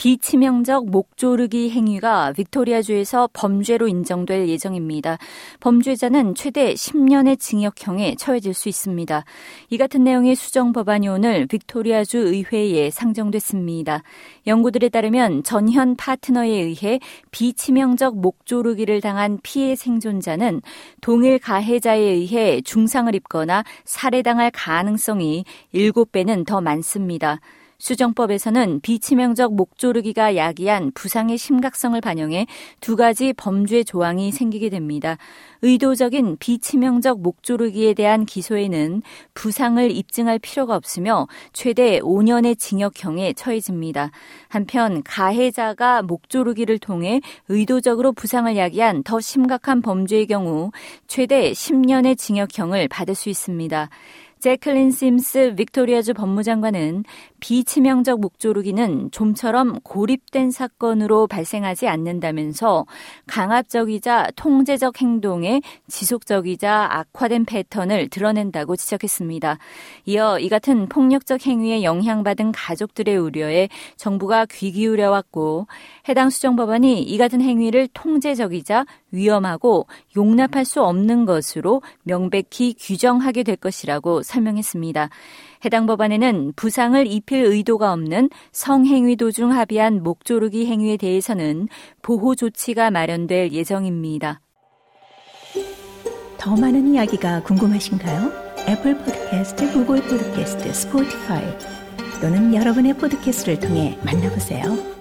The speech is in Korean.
비치명적 목조르기 행위가 빅토리아주에서 범죄로 인정될 예정입니다. 범죄자는 최대 10년의 징역형에 처해질 수 있습니다. 이 같은 내용의 수정 법안이 오늘 빅토리아주 의회에 상정됐습니다. 연구들에 따르면 전현 파트너에 의해 비치명적 목조르기를 당한 피해 생존자는 동일 가해자에 의해 중상을 입거나 살해당할 가능성이 7배는 더 많습니다. 수정법에서는 비치명적 목조르기가 야기한 부상의 심각성을 반영해 두 가지 범죄 조항이 생기게 됩니다. 의도적인 비치명적 목조르기에 대한 기소에는 부상을 입증할 필요가 없으며 최대 5년의 징역형에 처해집니다. 한편 가해자가 목조르기를 통해 의도적으로 부상을 야기한 더 심각한 범죄의 경우 최대 10년의 징역형을 받을 수 있습니다. 제클린 심스 빅토리아주 법무장관은 비치명적 목조르기는 좀처럼 고립된 사건으로 발생하지 않는다면서 강압적이자 통제적 행동에 지속적이자 악화된 패턴을 드러낸다고 지적했습니다. 이어 이 같은 폭력적 행위에 영향받은 가족들의 우려에 정부가 귀 기울여왔고 해당 수정법안이 이 같은 행위를 통제적이자 위험하고 용납할 수 없는 것으로 명백히 규정하게 될 것이라고 설명했습니다. 해당 법안에는 부상을 입힐 의도가 없는 성행위 도중 합의한 목조르기 행위에 대해서는 보호 조치가 마련될 예정입니다. 더 많은 이야기가 궁금하신가요? 애플 포드캐스트, 구글 포드캐스트, 스포티파이 또는 여러분의 포드캐스트를 통해 만나보세요.